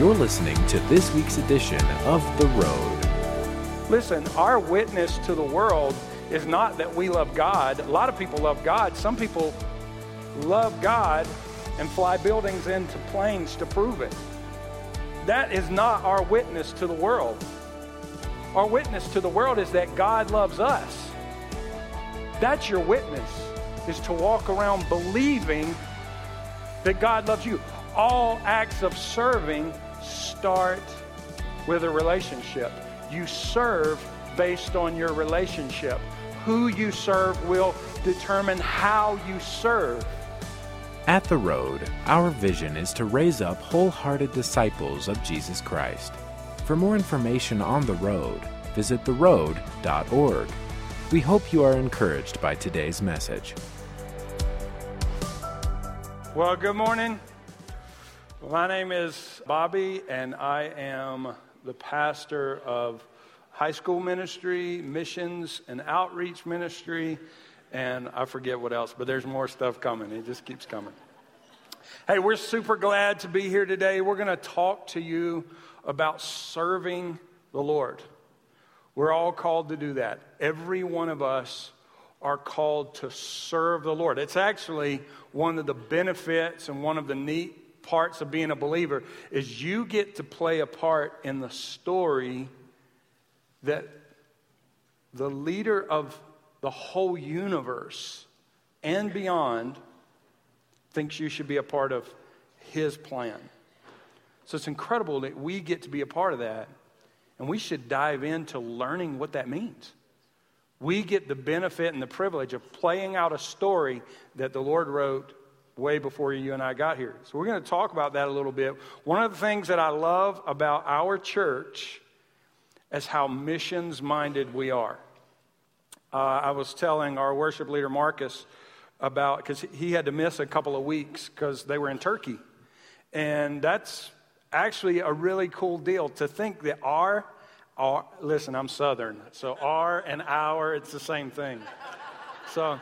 You're listening to this week's edition of The Road. Listen, our witness to the world is not that we love God. A lot of people love God. Some people love God and fly buildings into planes to prove it. That is not our witness to the world. Our witness to the world is that God loves us. That's your witness, is to walk around believing that God loves you. All acts of serving start with a relationship. You serve based on your relationship. Who you serve will determine how you serve. At The Road, our vision is to raise up wholehearted disciples of Jesus Christ. For more information on The Road, visit theroad.org. We hope you are encouraged by today's message. Well, good morning. My name is Bobby, and I am the pastor of high school ministry, missions, and outreach ministry, and I forget what else, but there's more stuff coming. It just keeps coming. Hey, we're super glad to be here today. We're going to talk to you about serving the Lord. We're all called to do that. Every one of us are called to serve the Lord. It's actually one of the benefits and one of the neat parts of being a believer is you get to play a part in the story that the leader of the whole universe and beyond thinks you should be a part of his plan. So it's incredible that we get to be a part of that. And we should dive into learning what that means. We get the benefit and the privilege of playing out a story that the Lord wrote way before you and I got here. So we're going to talk about that a little bit. One of the things that I love about our church is how missions minded we are. Uh, I was telling our worship leader, Marcus, about because he had to miss a couple of weeks because they were in Turkey. And that's actually a really cool deal to think that our, our listen, I'm Southern, so our and our, it's the same thing. So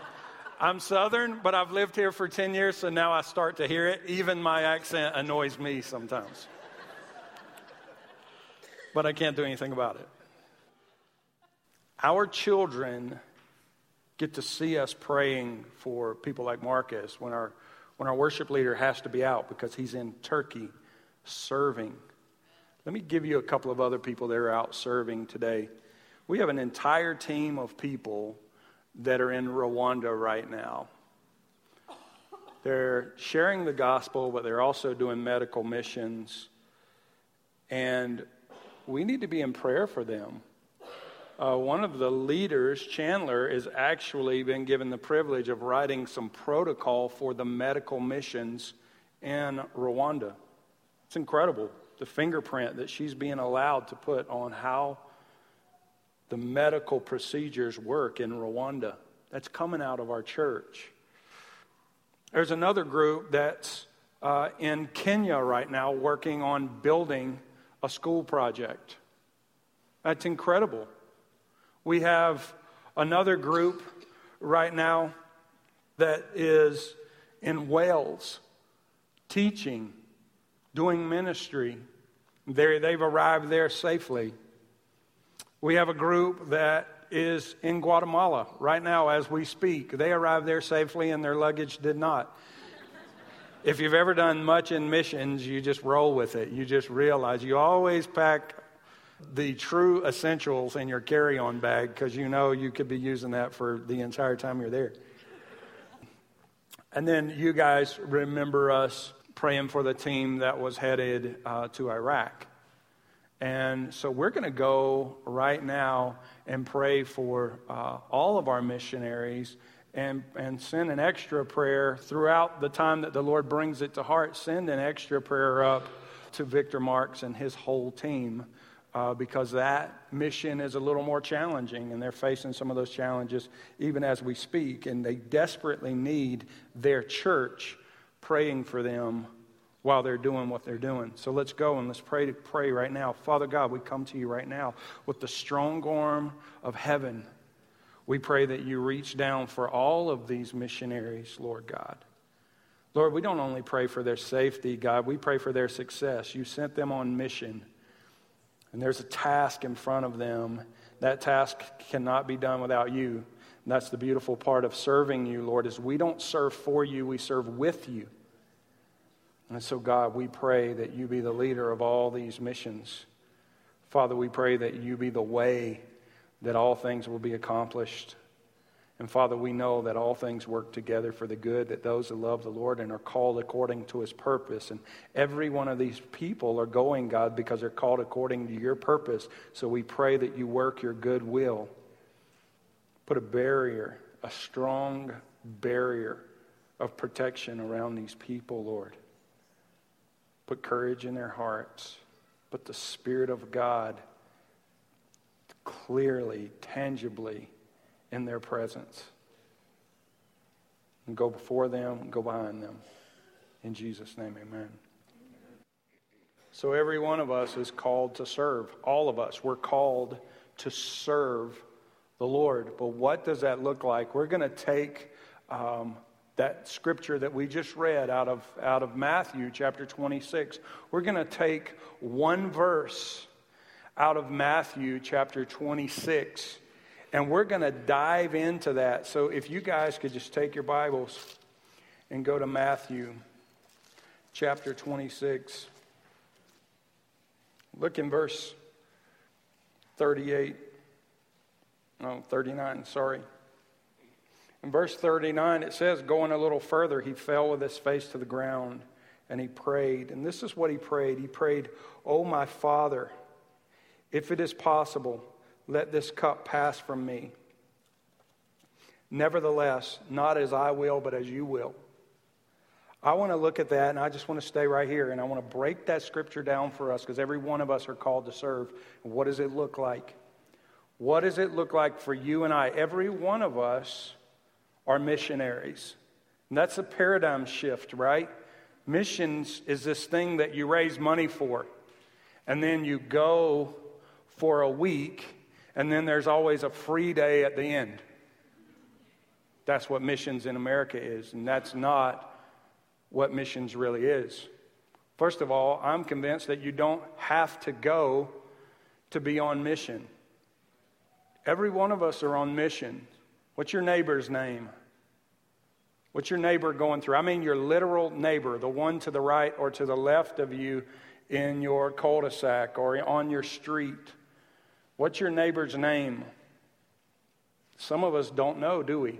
I'm Southern, but I've lived here for 10 years, so now I start to hear it. Even my accent annoys me sometimes. But I can't do anything about it. Our children get to see us praying for people like Marcus when our, when our worship leader has to be out because he's in Turkey serving. Let me give you a couple of other people that are out serving today. We have an entire team of people that are in Rwanda right now. They're sharing the gospel, but they're also doing medical missions. And we need to be in prayer for them. Uh, one of the leaders, Chandler, has actually been given the privilege of writing some protocol for the medical missions in Rwanda. It's incredible the fingerprint that she's being allowed to put on how the medical procedures work in Rwanda. That's coming out of our church. There's another group that's uh, in Kenya right now working on building a school project. That's incredible. We have another group right now that is in Wales teaching doing ministry. they they've arrived there safely. We have a group that is in Guatemala right now as we speak. They arrived there safely and their luggage did not. if you've ever done much in missions, you just roll with it. You just realize you always pack the true essentials in your carry on bag because you know you could be using that for the entire time you're there. And then you guys remember us praying for the team that was headed uh, to Iraq. And so we're going to go right now and pray for uh, all of our missionaries and, and send an extra prayer throughout the time that the Lord brings it to heart. Send an extra prayer up to Victor Marks and his whole team uh, because that mission is a little more challenging and they're facing some of those challenges even as we speak. And they desperately need their church praying for them while they're doing what they're doing. So let's go and let's pray to pray right now. Father God, we come to you right now with the strong arm of heaven. We pray that you reach down for all of these missionaries, Lord God. Lord, we don't only pray for their safety, God, we pray for their success. You sent them on mission, and there's a task in front of them. That task cannot be done without you. And that's the beautiful part of serving you, Lord, is we don't serve for you, we serve with you. And so, God, we pray that you be the leader of all these missions. Father, we pray that you be the way that all things will be accomplished. And Father, we know that all things work together for the good, that those who love the Lord and are called according to his purpose. And every one of these people are going, God, because they're called according to your purpose. So we pray that you work your good will. Put a barrier, a strong barrier of protection around these people, Lord. Put courage in their hearts. Put the Spirit of God clearly, tangibly in their presence. And go before them, go behind them. In Jesus' name, amen. So, every one of us is called to serve. All of us. We're called to serve the Lord. But what does that look like? We're going to take um, that scripture that we just read out of, out of Matthew chapter 26. We're going to take one verse out of Matthew chapter 26 and we're going to dive into that. So if you guys could just take your Bibles and go to Matthew chapter 26. Look in verse 38. No, 39, sorry. In verse 39, it says, going a little further, he fell with his face to the ground and he prayed. And this is what he prayed. He prayed, Oh, my Father, if it is possible, let this cup pass from me. Nevertheless, not as I will, but as you will. I want to look at that and I just want to stay right here and I want to break that scripture down for us because every one of us are called to serve. What does it look like? What does it look like for you and I? Every one of us are missionaries. And that's a paradigm shift, right? Missions is this thing that you raise money for and then you go for a week and then there's always a free day at the end. That's what missions in America is, and that's not what missions really is. First of all, I'm convinced that you don't have to go to be on mission. Every one of us are on mission. What's your neighbor's name? What's your neighbor going through? I mean, your literal neighbor, the one to the right or to the left of you in your cul de sac or on your street. What's your neighbor's name? Some of us don't know, do we?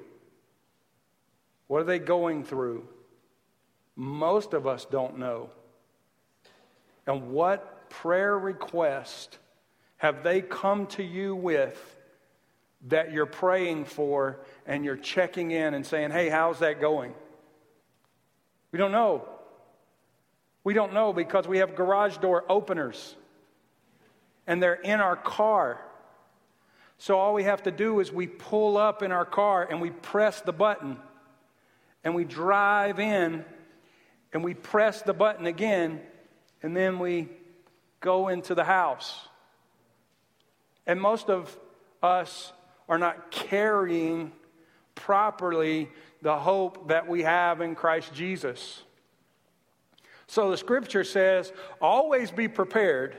What are they going through? Most of us don't know. And what prayer request have they come to you with that you're praying for and you're checking in and saying, hey, how's that going? We don't know. We don't know because we have garage door openers and they're in our car. So all we have to do is we pull up in our car and we press the button and we drive in and we press the button again and then we go into the house. And most of us are not carrying properly the hope that we have in Christ Jesus. So the scripture says, always be prepared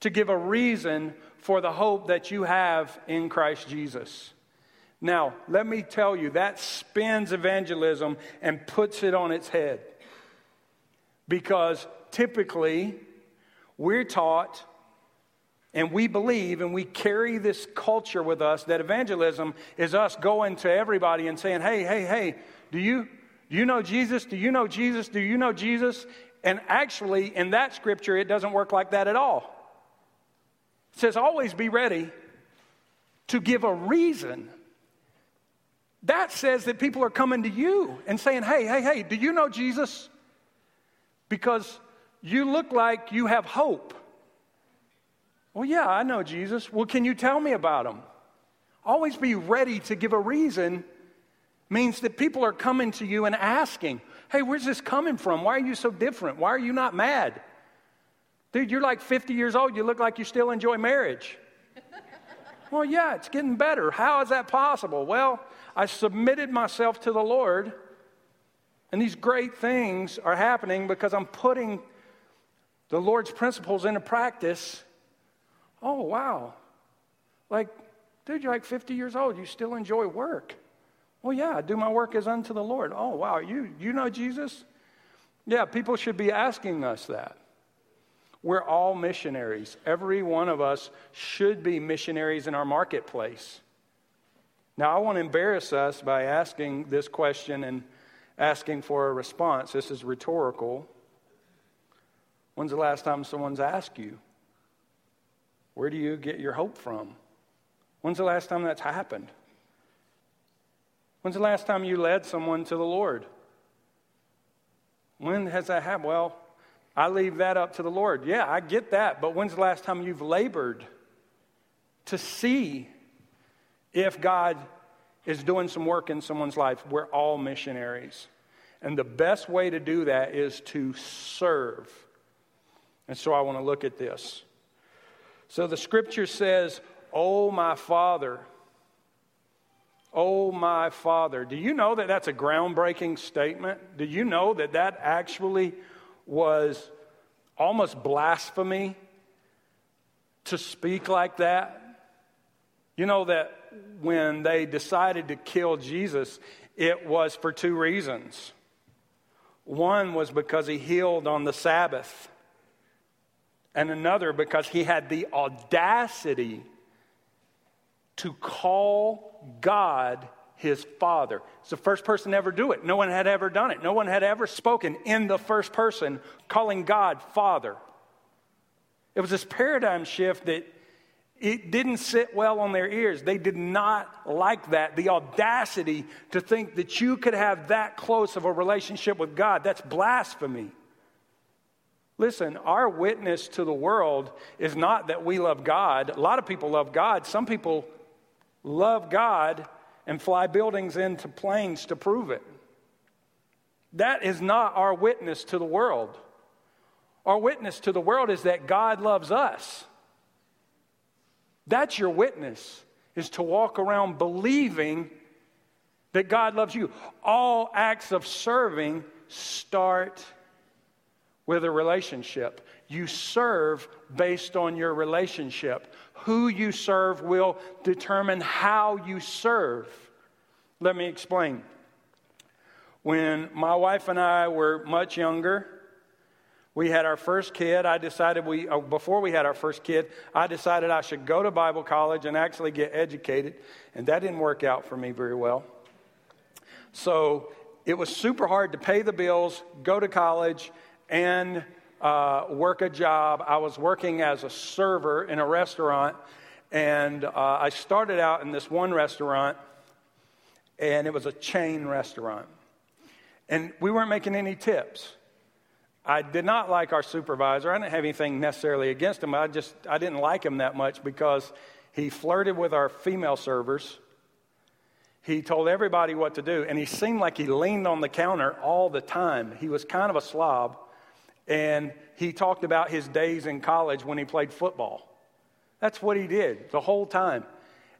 to give a reason for the hope that you have in Christ Jesus. Now, let me tell you, that spins evangelism and puts it on its head. Because typically, we're taught and we believe and we carry this culture with us that evangelism is us going to everybody and saying, hey, hey, hey, do you, do you know Jesus? Do you know Jesus? Do you know Jesus? And actually, in that scripture, it doesn't work like that at all. It says, always be ready to give a reason. That says that people are coming to you and saying, hey, hey, hey, do you know Jesus? Because you look like you have hope. Well, yeah, I know Jesus. Well, can you tell me about him? Always be ready to give a reason means that people are coming to you and asking, hey, where's this coming from? Why are you so different? Why are you not mad? Dude, you're like 50 years old. You look like you still enjoy marriage. well, yeah, it's getting better. How is that possible? Well, I submitted myself to the Lord And these great things are happening because I'm putting the Lord's principles into practice. Oh, wow. Like, dude, you're like 50 years old. You still enjoy work. Well, yeah, I do my work as unto the Lord. Oh, wow. You, you know Jesus? Yeah, people should be asking us that. We're all missionaries. Every one of us should be missionaries in our marketplace. Now, I want to embarrass us by asking this question and asking for a response. This is rhetorical. When's the last time someone's asked you? Where do you get your hope from? When's the last time that's happened? When's the last time you led someone to the Lord? When has that happened? Well, I leave that up to the Lord. Yeah, I get that, but when's the last time you've labored to see if God is doing some work in someone's life? We're all missionaries. And the best way to do that is to serve. And so I want to look at this. So the scripture says, Oh, my Father. Oh, my Father. Do you know that that's a groundbreaking statement? Do you know that that actually was almost blasphemy to speak like that? You know that when they decided to kill Jesus, it was for two reasons. One was because he healed on the Sabbath, and another because he had the audacity to call God his father. It's the first person to ever do it. No one had ever done it. No one had ever spoken in the first person, calling God father. It was this paradigm shift that it didn't sit well on their ears. They did not like that. The audacity to think that you could have that close of a relationship with God, that's blasphemy. Listen, our witness to the world is not that we love God. A lot of people love God. Some people love God and fly buildings into planes to prove it. That is not our witness to the world. Our witness to the world is that God loves us. That's your witness, is to walk around believing that God loves you. All acts of serving start with a relationship. You serve based on your relationship. Who you serve will determine how you serve. Let me explain. When my wife and I were much younger, we had our first kid. I decided we, oh, before we had our first kid, I decided I should go to Bible college and actually get educated. And that didn't work out for me very well. So it was super hard to pay the bills, go to college, and uh, work a job. I was working as a server in a restaurant. And uh, I started out in this one restaurant, and it was a chain restaurant. And we weren't making any tips. I did not like our supervisor. I didn't have anything necessarily against him. I just I didn't like him that much because he flirted with our female servers. He told everybody what to do, and he seemed like he leaned on the counter all the time. He was kind of a slob, and he talked about his days in college when he played football. That's what he did the whole time.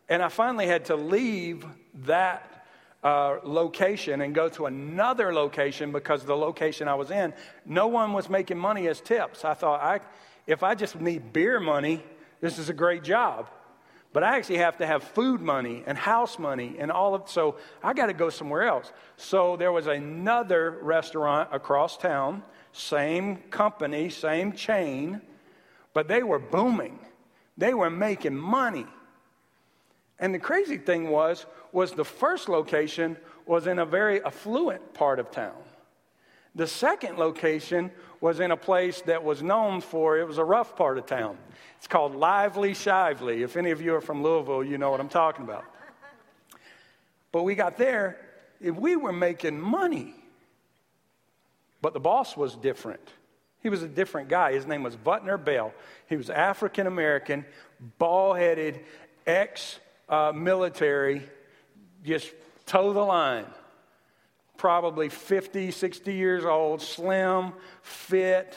And I finally had to leave that uh, location and go to another location because the location I was in, no one was making money as tips. I thought, I, if I just need beer money, this is a great job. But I actually have to have food money and house money and all of so I got to go somewhere else. So there was another restaurant across town, same company, same chain, but they were booming. They were making money. And the crazy thing was, was the first location was in a very affluent part of town. The second location was in a place that was known for, it was a rough part of town. It's called Lively Shively. If any of you are from Louisville, you know what I'm talking about. But we got there, and we were making money. But the boss was different. He was a different guy. His name was Butner Bell. He was African American, bald headed, ex military, just toe the line. Probably 50, 60 years old, slim, fit.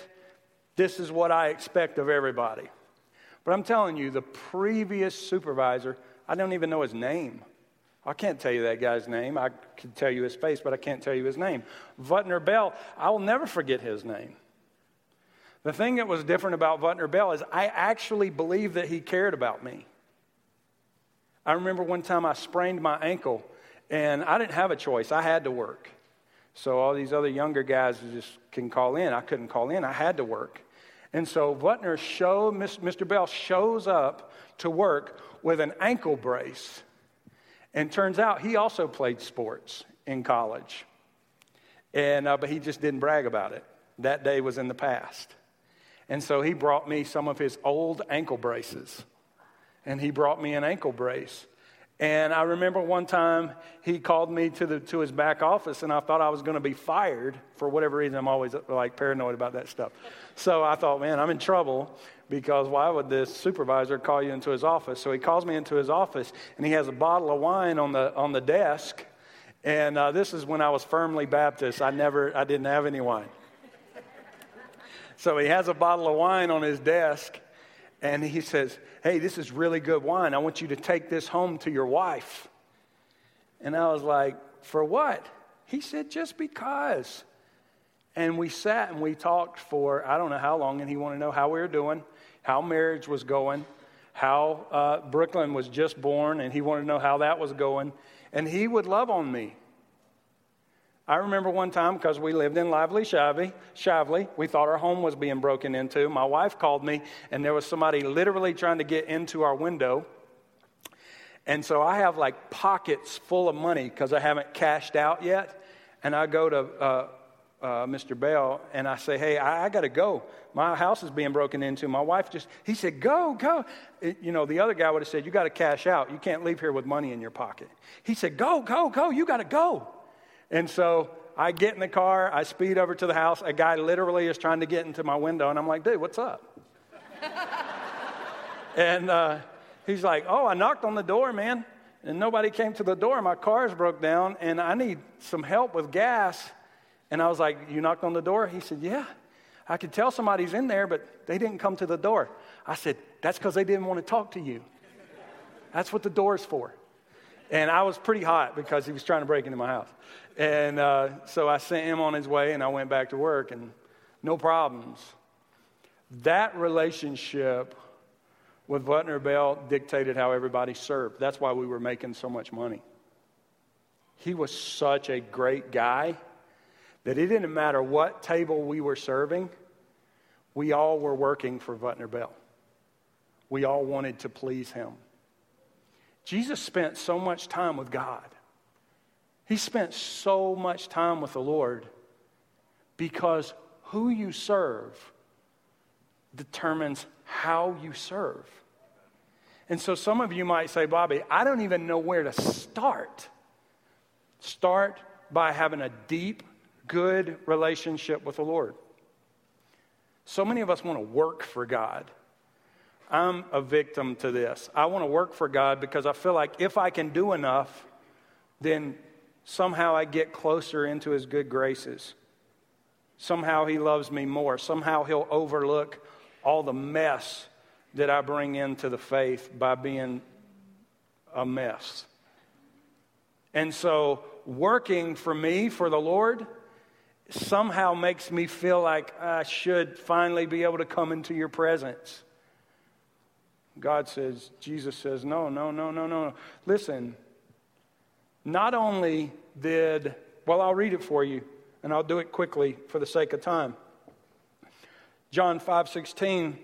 This is what I expect of everybody. But I'm telling you, the previous supervisor, I don't even know his name. I can't tell you that guy's name. I can tell you his face, but I can't tell you his name. Butner Bell, I will never forget his name. The thing that was different about Butner Bell is I actually believed that he cared about me. I remember one time I sprained my ankle and I didn't have a choice. I had to work. So all these other younger guys just can call in. I couldn't call in. I had to work. And so Butner show, Mr. Bell shows up to work with an ankle brace. And turns out he also played sports in college. And, uh, but he just didn't brag about it. That day was in the past. And so he brought me some of his old ankle braces. And he brought me an ankle brace. And I remember one time he called me to, the, to his back office, and I thought I was going to be fired for whatever reason. I'm always like paranoid about that stuff. So I thought, man, I'm in trouble because why would this supervisor call you into his office? So he calls me into his office, and he has a bottle of wine on the, on the desk. And uh, this is when I was firmly Baptist. I never, I didn't have any wine. So he has a bottle of wine on his desk, and he says, Hey, this is really good wine. I want you to take this home to your wife. And I was like, For what? He said, Just because. And we sat and we talked for I don't know how long, and he wanted to know how we were doing, how marriage was going, how uh, Brooklyn was just born, and he wanted to know how that was going. And he would love on me. I remember one time because we lived in Lively Shively, Shively, we thought our home was being broken into. My wife called me, and there was somebody literally trying to get into our window. And so I have like pockets full of money because I haven't cashed out yet. And I go to uh, uh, Mr. Bell and I say, Hey, I, I got to go. My house is being broken into. My wife just, he said, Go, go. It, you know, the other guy would have said, You got to cash out. You can't leave here with money in your pocket. He said, Go, go, go. You got to go. And so I get in the car, I speed over to the house. A guy literally is trying to get into my window, and I'm like, dude, what's up? and uh, he's like, oh, I knocked on the door, man, and nobody came to the door. My car's broke down, and I need some help with gas. And I was like, you knocked on the door? He said, yeah. I could tell somebody's in there, but they didn't come to the door. I said, that's because they didn't want to talk to you. That's what the door's for. And I was pretty hot because he was trying to break into my house. And uh, so I sent him on his way and I went back to work and no problems. That relationship with Butner Bell dictated how everybody served. That's why we were making so much money. He was such a great guy that it didn't matter what table we were serving, we all were working for Butner Bell. We all wanted to please him. Jesus spent so much time with God. He spent so much time with the Lord because who you serve determines how you serve. And so some of you might say, Bobby, I don't even know where to start. Start by having a deep, good relationship with the Lord. So many of us want to work for God. I'm a victim to this. I want to work for God because I feel like if I can do enough, then somehow I get closer into His good graces. Somehow He loves me more. Somehow He'll overlook all the mess that I bring into the faith by being a mess. And so, working for me, for the Lord, somehow makes me feel like I should finally be able to come into your presence. God says, Jesus says, no, no, no, no, no. Listen, not only did, well, I'll read it for you, and I'll do it quickly for the sake of time. John 5 16,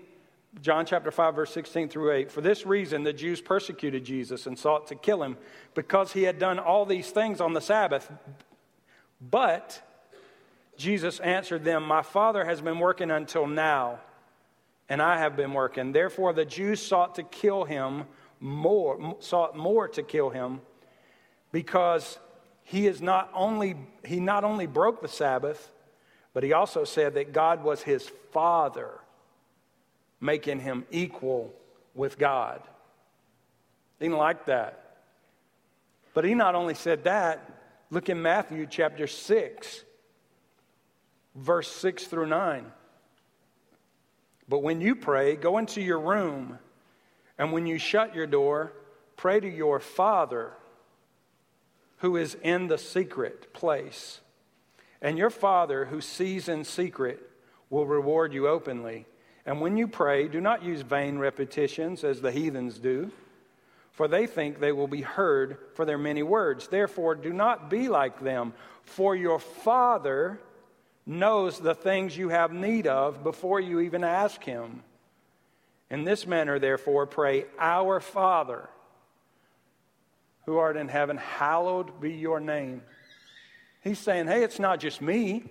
John chapter 5, verse 16 through 8. For this reason, the Jews persecuted Jesus and sought to kill him because he had done all these things on the Sabbath. But Jesus answered them, My Father has been working until now and I have been working. Therefore, the Jews sought to kill him more, sought more to kill him, because he is not only he not only broke the Sabbath, but he also said that God was his father, making him equal with God. He didn't like that. But he not only said that, look in Matthew chapter 6, verse 6 through 9. But when you pray, go into your room, and when you shut your door, pray to your Father who is in the secret place. And your Father who sees in secret will reward you openly. And when you pray, do not use vain repetitions as the heathens do, for they think they will be heard for their many words. Therefore, do not be like them, for your Father knows the things you have need of before you even ask Him. In this manner, therefore, pray, Our Father, who art in heaven, hallowed be your name. He's saying, Hey, it's not just me.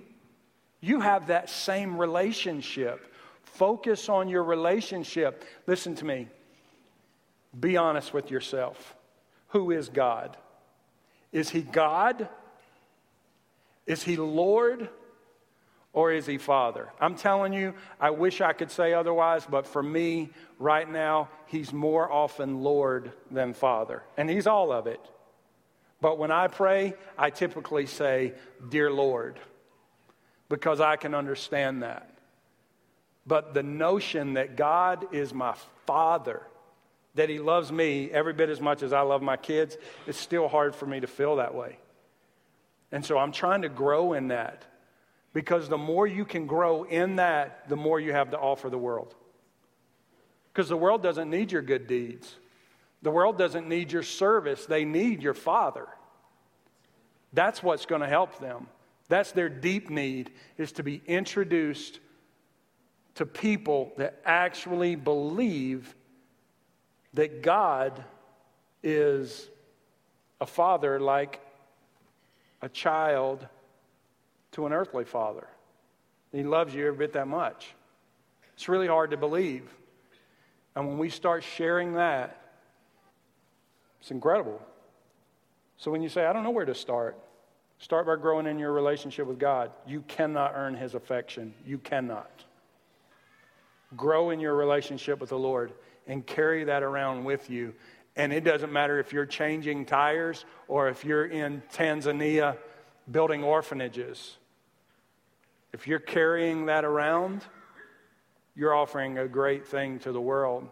You have that same relationship. Focus on your relationship. Listen to me. Be honest with yourself. Who is God? Is He God? Is He Lord? Or is He Father? I'm telling you, I wish I could say otherwise, but for me, right now, He's more often Lord than Father. And He's all of it. But when I pray, I typically say, Dear Lord because I can understand that. But the notion that God is my father, that he loves me every bit as much as I love my kids, it's still hard for me to feel that way. And so I'm trying to grow in that because the more you can grow in that, the more you have to offer the world. Because the world doesn't need your good deeds. The world doesn't need your service. They need your Father. That's what's going to help them. That's their deep need, is to be introduced to people that actually believe that God is a father like a child to an earthly father. He loves you every bit that much. It's really hard to believe. And when we start sharing that, it's incredible. So when you say, I don't know where to start, Start by growing in your relationship with God. You cannot earn his affection. You cannot. Grow in your relationship with the Lord and carry that around with you. And it doesn't matter if you're changing tires or if you're in Tanzania building orphanages. If you're carrying that around, you're offering a great thing to the world.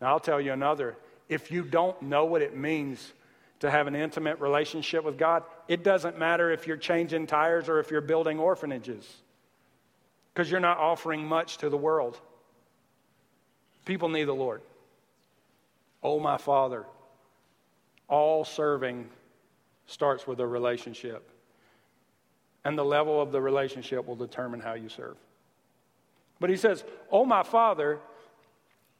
Now, I'll tell you another. If you don't know what it means to have an intimate relationship with God, it doesn't matter if you're changing tires or if you're building orphanages, because you're not offering much to the world. People need the Lord. Oh, my Father. All serving starts with a relationship. And the level of the relationship will determine how you serve. But he says, Oh, my Father,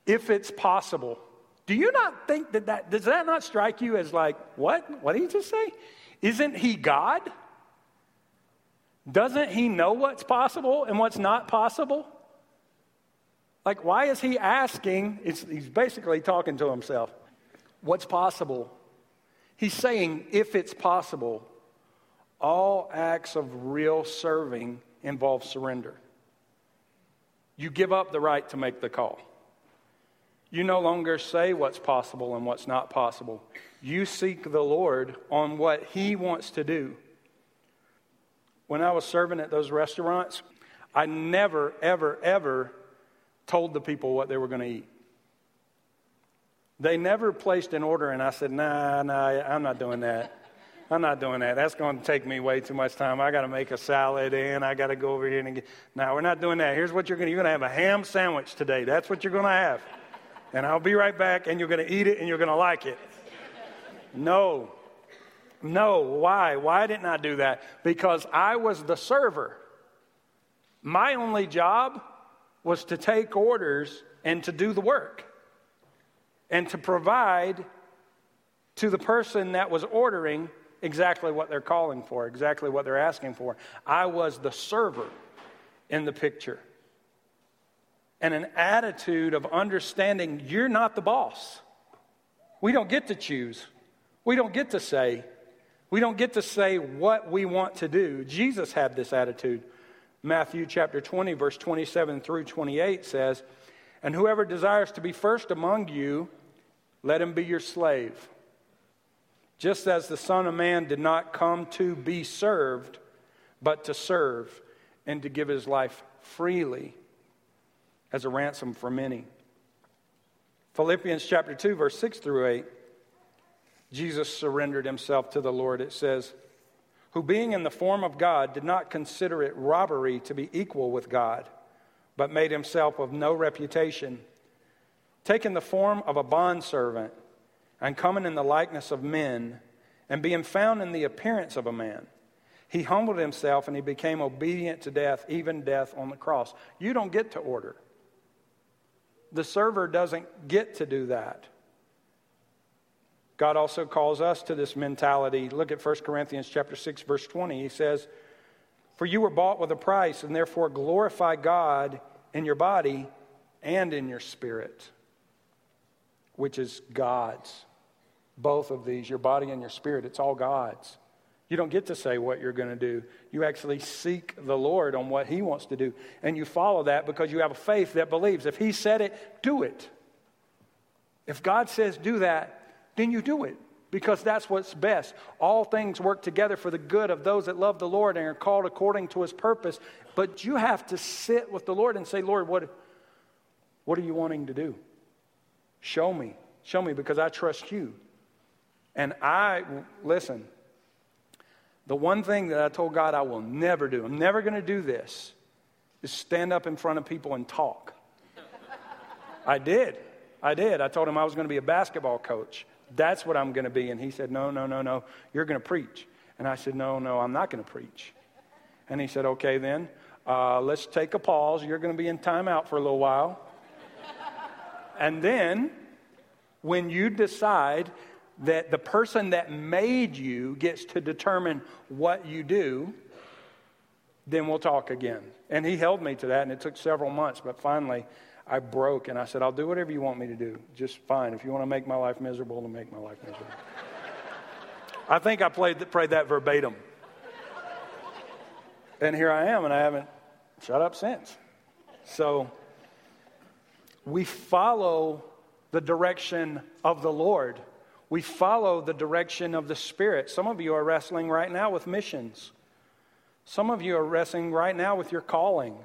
if it's possible. Do you not think that that, does that not strike you as like, what? What did he just say? Isn't he God? Doesn't he know what's possible and what's not possible? Like, why is he asking? he's basically talking to himself. What's possible? He's saying, if it's possible, all acts of real serving involve surrender. You give up the right to make the call. You no longer say what's possible and what's not possible. You seek the Lord on what He wants to do. When I was serving at those restaurants, I never, ever, ever told the people what they were going to eat. They never placed an order, and I said, Nah, nah, I'm not doing that. I'm not doing that. That's going to take me way too much time. I got to make a salad and I got to go over here and get. No, we're not doing that. Here's what you're going to. You're going to have a ham sandwich today. That's what you're going to have and I'll be right back, and you're going to eat it and you're going to like it. No. No. Why? Why didn't I do that? Because I was the server. My only job was to take orders and to do the work and to provide to the person that was ordering exactly what they're calling for, exactly what they're asking for. I was the server in the picture and an attitude of understanding you're not the boss. We don't get to choose. We don't get to say. We don't get to say what we want to do. Jesus had this attitude. Matthew chapter 20, verse 27 through 28 says, And whoever desires to be first among you, let him be your slave. Just as the Son of Man did not come to be served, but to serve and to give his life freely as a ransom for many. Philippians chapter 2, verse 6 through 8. Jesus surrendered himself to the Lord. It says, who being in the form of God did not consider it robbery to be equal with God, but made himself of no reputation, taking the form of a bondservant, and coming in the likeness of men, and being found in the appearance of a man. He humbled himself and he became obedient to death, even death on the cross. You don't get to order. The server doesn't get to do that. God also calls us to this mentality. Look at 1 Corinthians chapter 6 verse 20. He says, "For you were bought with a price, and therefore glorify God in your body and in your spirit, which is God's. Both of these, your body and your spirit, it's all God's. You don't get to say what you're going to do. You actually seek the Lord on what He wants to do. And you follow that because you have a faith that believes. If He said it, do it. If God says do that, then you do it because that's what's best. All things work together for the good of those that love the Lord and are called according to his purpose. But you have to sit with the Lord and say, Lord, what, what are you wanting to do? Show me. Show me because I trust you. And I, listen, the one thing that I told God I will never do, I'm never going to do this, is stand up in front of people and talk. I did. I did. I told him I was going to be a basketball coach. That's what I'm going to be. And he said, No, no, no, no. You're going to preach. And I said, No, no, I'm not going to preach. And he said, Okay, then. Uh, let's take a pause. You're going to be in timeout for a little while. And then, when you decide that the person that made you gets to determine what you do, then we'll talk again. And he held me to that, and it took several months, but finally, I broke and I said, I'll do whatever you want me to do. Just fine. If you want to make my life miserable, to make my life miserable. I think I played, prayed that verbatim. And here I am, and I haven't shut up since. So we follow the direction of the Lord. We follow the direction of the Spirit. Some of you are wrestling right now with missions. Some of you are wrestling right now with your calling.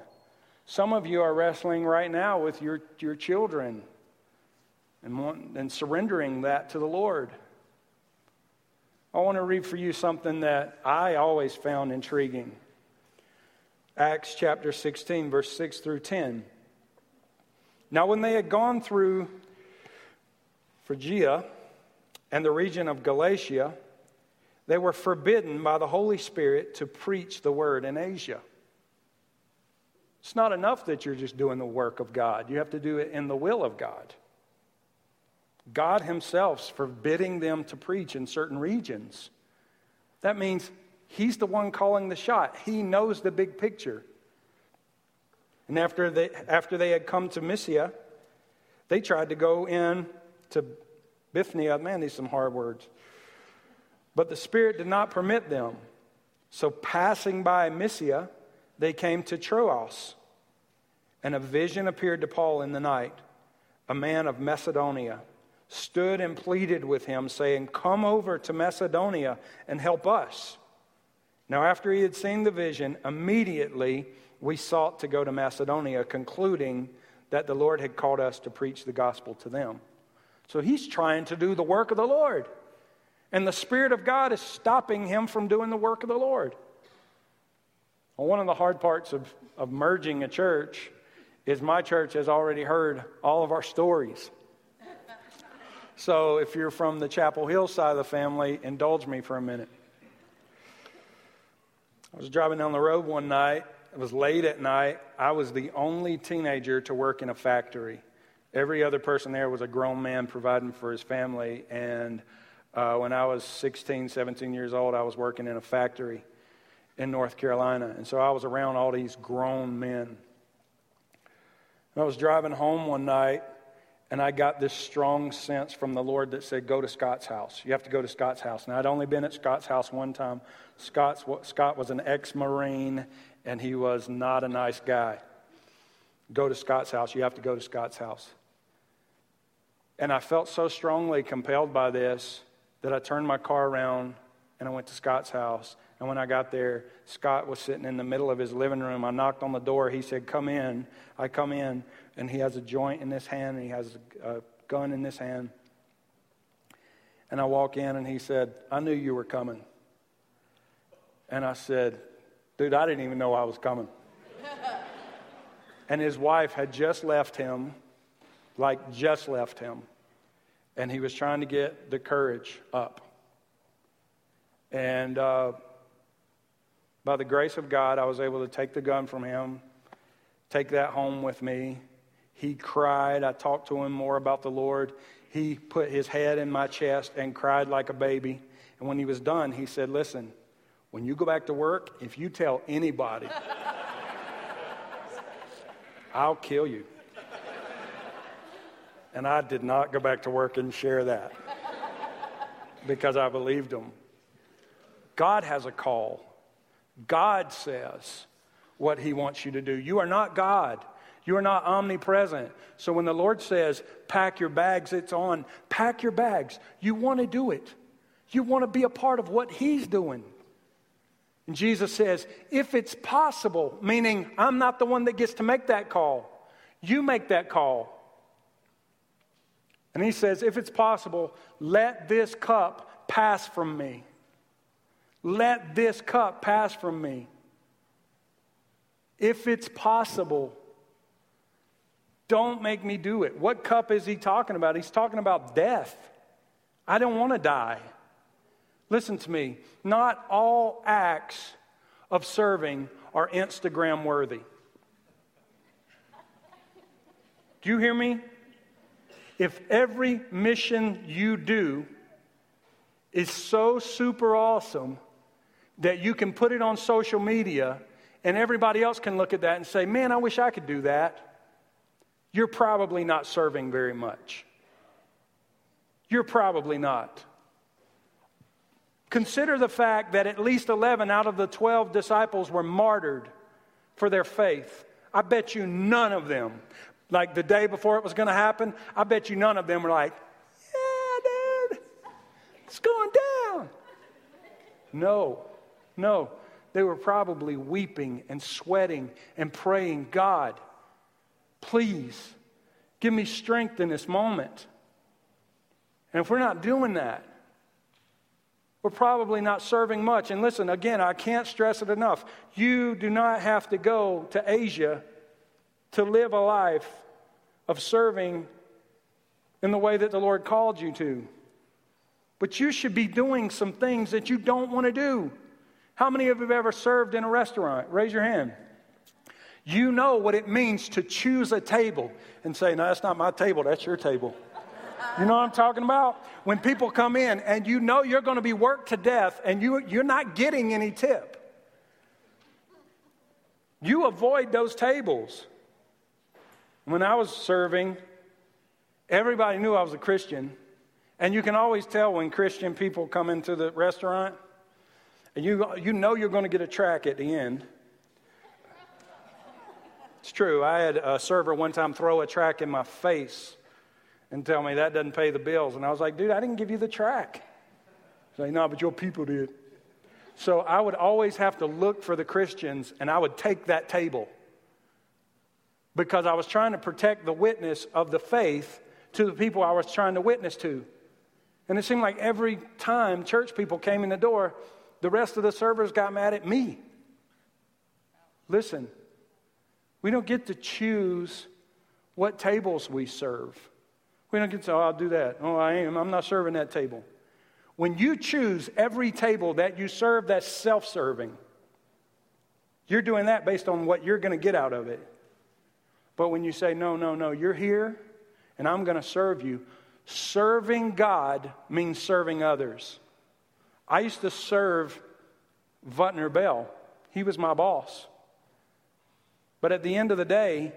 Some of you are wrestling right now with your, your children and, want, and surrendering that to the Lord. I want to read for you something that I always found intriguing. Acts chapter 16, verse 6 through 10. Now, when they had gone through Phrygia and the region of Galatia, they were forbidden by the Holy Spirit to preach the word in Asia. It's not enough that you're just doing the work of God, you have to do it in the will of God. God Himself's forbidding them to preach in certain regions. That means He's the one calling the shot, He knows the big picture. And after they, after they had come to Mysia, they tried to go in to Bithynia. Man, these are some hard words. But the Spirit did not permit them. So, passing by Mysia, they came to Troas, and a vision appeared to Paul in the night. A man of Macedonia stood and pleaded with him, saying, Come over to Macedonia and help us. Now, after he had seen the vision, immediately we sought to go to Macedonia, concluding that the Lord had called us to preach the gospel to them. So he's trying to do the work of the Lord. And the Spirit of God is stopping him from doing the work of the Lord. Well, one of the hard parts of, of merging a church is my church has already heard all of our stories. So if you're from the Chapel Hill side of the family, indulge me for a minute. I was driving down the road one night. It was late at night. I was the only teenager to work in a factory. Every other person there was a grown man providing for his family. And uh, when I was 16, 17 years old, I was working in a factory in North Carolina. And so I was around all these grown men. And I was driving home one night, and I got this strong sense from the Lord that said, Go to Scott's house. You have to go to Scott's house. Now, I'd only been at Scott's house one time. Scott's, Scott was an ex Marine, and he was not a nice guy. Go to Scott's house. You have to go to Scott's house. And I felt so strongly compelled by this that I turned my car around and I went to Scott's house and when I got there, Scott was sitting in the middle of his living room. I knocked on the door. He said, Come in. I come in, and he has a joint in this hand, and he has a gun in this hand. And I walk in and he said, I knew you were coming. And I said, Dude, I didn't even know I was coming. and his wife had just left him, like just left him. And he was trying to get the courage up. And uh, by the grace of God, I was able to take the gun from him, take that home with me. He cried. I talked to him more about the Lord. He put his head in my chest and cried like a baby. And when he was done, he said, Listen, when you go back to work, if you tell anybody, I'll kill you. And I did not go back to work and share that because I believed him. God has a call. God says what he wants you to do. You are not God. You are not omnipresent. So when the Lord says, pack your bags, it's on. Pack your bags. You want to do it. You want to be a part of what he's doing. And Jesus says, if it's possible, meaning I'm not the one that gets to make that call, you make that call. And he says, if it's possible, let this cup pass from me. Let this cup pass from me. If it's possible, don't make me do it. What cup is he talking about? He's talking about death. I don't want to die. Listen to me. Not all acts of serving are Instagram worthy. Do you hear me? If every mission you do is so super awesome that you can put it on social media and everybody else can look at that and say, Man, I wish I could do that. You're probably not serving very much. You're probably not. Consider the fact that at least 11 out of the 12 disciples were martyred for their faith. I bet you none of them, like the day before it was going to happen, I bet you none of them were like, Yeah, dude, it's going down. No. No, they were probably weeping and sweating and praying, God, please give me strength in this moment. And if we're not doing that, we're probably not serving much. And listen, again, I can't stress it enough. You do not have to go to Asia to live a life of serving in the way that the Lord called you to. But you should be doing some things that you don't want to do. How many of you have ever served in a restaurant? Raise your hand. You know what it means to choose a table and say, No, that's not my table, that's your table. You know what I'm talking about? When people come in and you know you're going to be worked to death and you, you're not getting any tip, you avoid those tables. When I was serving, everybody knew I was a Christian. And you can always tell when Christian people come into the restaurant and you, you know you're going to get a track at the end. It's true. I had a server one time throw a track in my face and tell me that doesn't pay the bills. And I was like, dude, I didn't give you the track. Say, like, no, but your people did. So I would always have to look for the Christians and I would take that table because I was trying to protect the witness of the faith to the people I was trying to witness to. And it seemed like every time church people came in the door, the rest of the servers got mad at me. Listen, we don't get to choose what tables we serve. We don't get to oh, I'll do that. Oh, I am. I'm not serving that table. When you choose every table that you serve that's self serving, you're doing that based on what you're going to get out of it. But when you say, no, no, no, you're here and I'm going to serve you, serving God means serving others. I used to serve Butner Bell. He was my boss. But at the end of the day,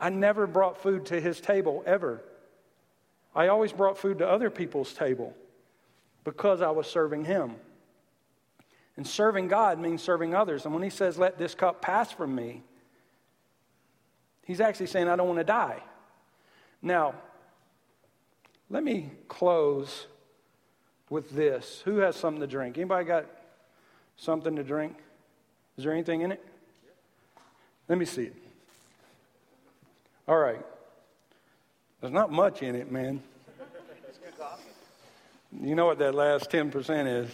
I never brought food to his table ever. I always brought food to other people's table because I was serving him. And serving God means serving others. And when he says, Let this cup pass from me, he's actually saying, I don't want to die. Now, let me close with this. Who has something to drink? Anybody got something to drink? Is there anything in it? Let me see it. All right. There's not much in it, man. You know what that last 10% is.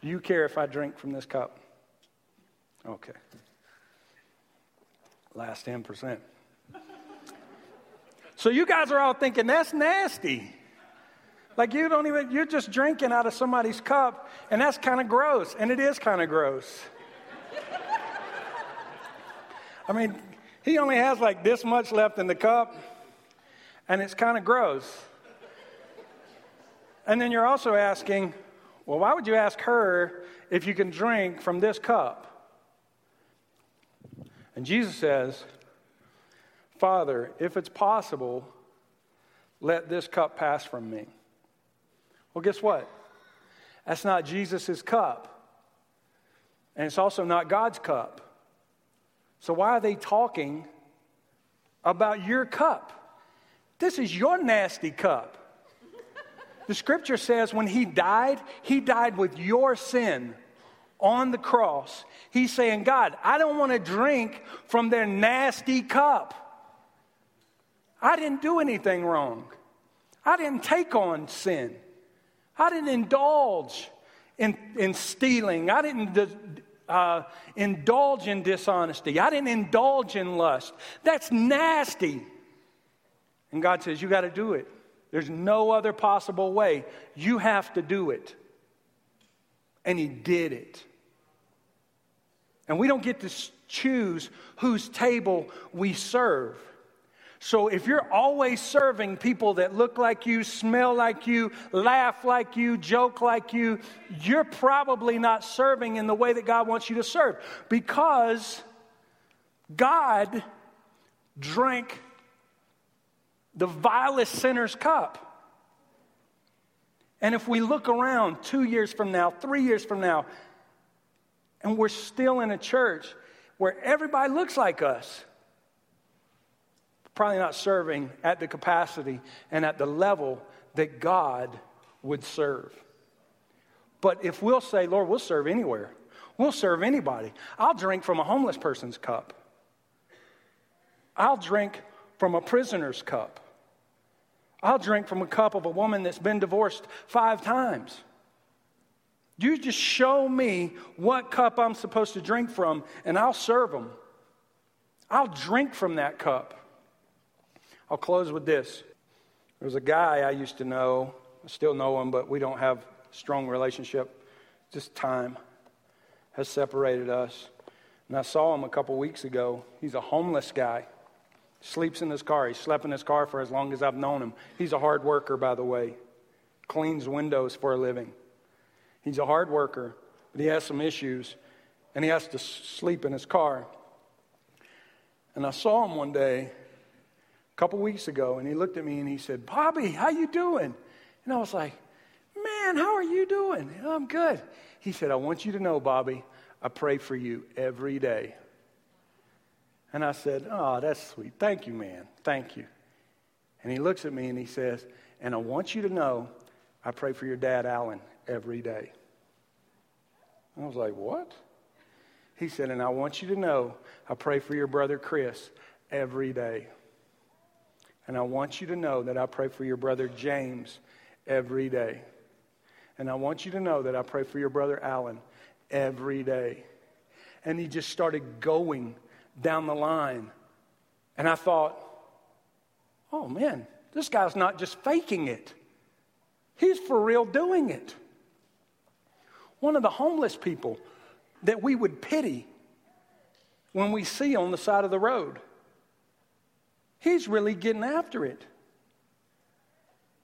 Do you care if I drink from this cup? Okay. Last 10%. So you guys are all thinking, that's nasty. Like you don't even, you're just drinking out of somebody's cup, and that's kind of gross. And it is kind of gross. I mean, he only has like this much left in the cup, and it's kind of gross. And then you're also asking, well, why would you ask her if you can drink from this cup? And Jesus says, Father, if it's possible, let this cup pass from me. Well, guess what? That's not Jesus' cup. And it's also not God's cup. So why are they talking about your cup? This is your nasty cup. The scripture says when he died, he died with your sin on the cross. He's saying, God, I don't want to drink from their nasty cup. I didn't do anything wrong. I didn't take on sin. I didn't indulge in, in stealing. I didn't uh, indulge in dishonesty. I didn't indulge in lust. That's nasty. And God says, You got to do it. There's no other possible way. You have to do it. And He did it. And we don't get to choose whose table we serve. So if you're always serving people that look like you, smell like you, laugh like you, joke like you, you're probably not serving in the way that God wants you to serve because God drank the vilest sinner's cup. And if we look around two years from now, three years from now, and we're still in a church where everybody looks like us, probably not serving at the capacity and at the level that God would serve. But if we'll say, Lord, we'll serve anywhere, we'll serve anybody. I'll drink from a homeless person's cup, I'll drink from a prisoner's cup, I'll drink from a cup of a woman that's been divorced five times. You just show me what cup I'm supposed to drink from, and I'll serve them. I'll drink from that cup. I'll close with this. There was a guy I used to know, I still know him, but we don't have a strong relationship. Just time has separated us. And I saw him a couple weeks ago. He's a homeless guy. Sleeps in his car. He slept in his car for as long as I've known him. He's a hard worker, by the way. Cleans windows for a living. He's a hard worker, but he has some issues, and he has to sleep in his car. And I saw him one day, couple weeks ago, and he looked at me and he said, Bobby, how you doing? And I was like, man, how are you doing? I'm good. He said, I want you to know, Bobby, I pray for you every day. And I said, Oh, that's sweet. Thank you, man. Thank you. And he looks at me and he says, And I want you to know I pray for your dad, Alan, every day. I was like, What? He said, And I want you to know I pray for your brother, Chris, every day. And I want you to know that I pray for your brother James every day. And I want you to know that I pray for your brother Alan every day. And he just started going down the line. And I thought, oh man, this guy's not just faking it, he's for real doing it. One of the homeless people that we would pity when we see on the side of the road. He's really getting after it.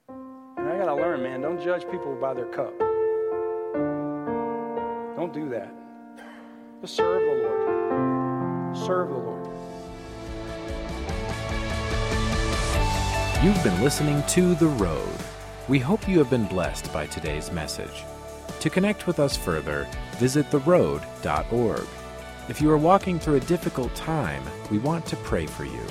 And I got to learn, man, don't judge people by their cup. Don't do that. Just serve the Lord. Serve the Lord. You've been listening to The Road. We hope you have been blessed by today's message. To connect with us further, visit theroad.org. If you are walking through a difficult time, we want to pray for you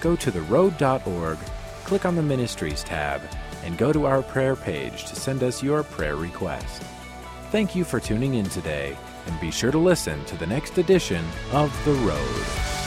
go to theroad.org, click on the Ministries tab, and go to our prayer page to send us your prayer request. Thank you for tuning in today, and be sure to listen to the next edition of The Road.